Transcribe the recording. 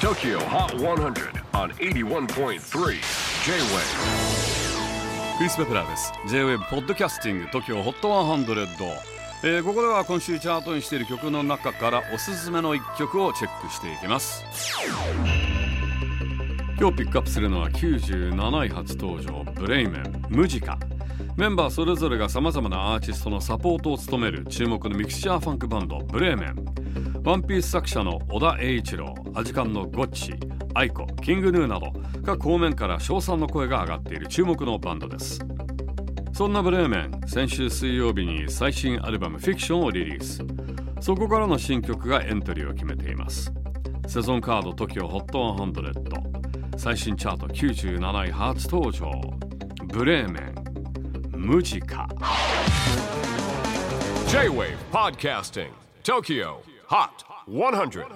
TOKYO HOT 100 on 81.3 J-WAVE クリス・ペプラーです。J-WAVE podcasting TOKYO HOT 100、えー、ここでは今週チャートインしている曲の中からおすすめの一曲をチェックしていきます。今日ピックアップするのは97位初登場 BREIMEN MUSICA。メンバーそれぞれがさまざまなアーティストのサポートを務める注目のミクスチャーファンクバンド BREIMENワンピース作者の小田栄一郎アジカンのゴッチアイコキングヌーなど各方面から称賛の声が上がっている注目のバンドです。そんなブレーメン先週水曜日に最新アルバム「フィクション」をリリース。そこからの新曲がエントリーを決めています。セゾンカード TOKIOHOT100 最新チャート97位初登場。ブレーメン。ムジカ。J-WAVE PODCASTING TOKYO. HOT 100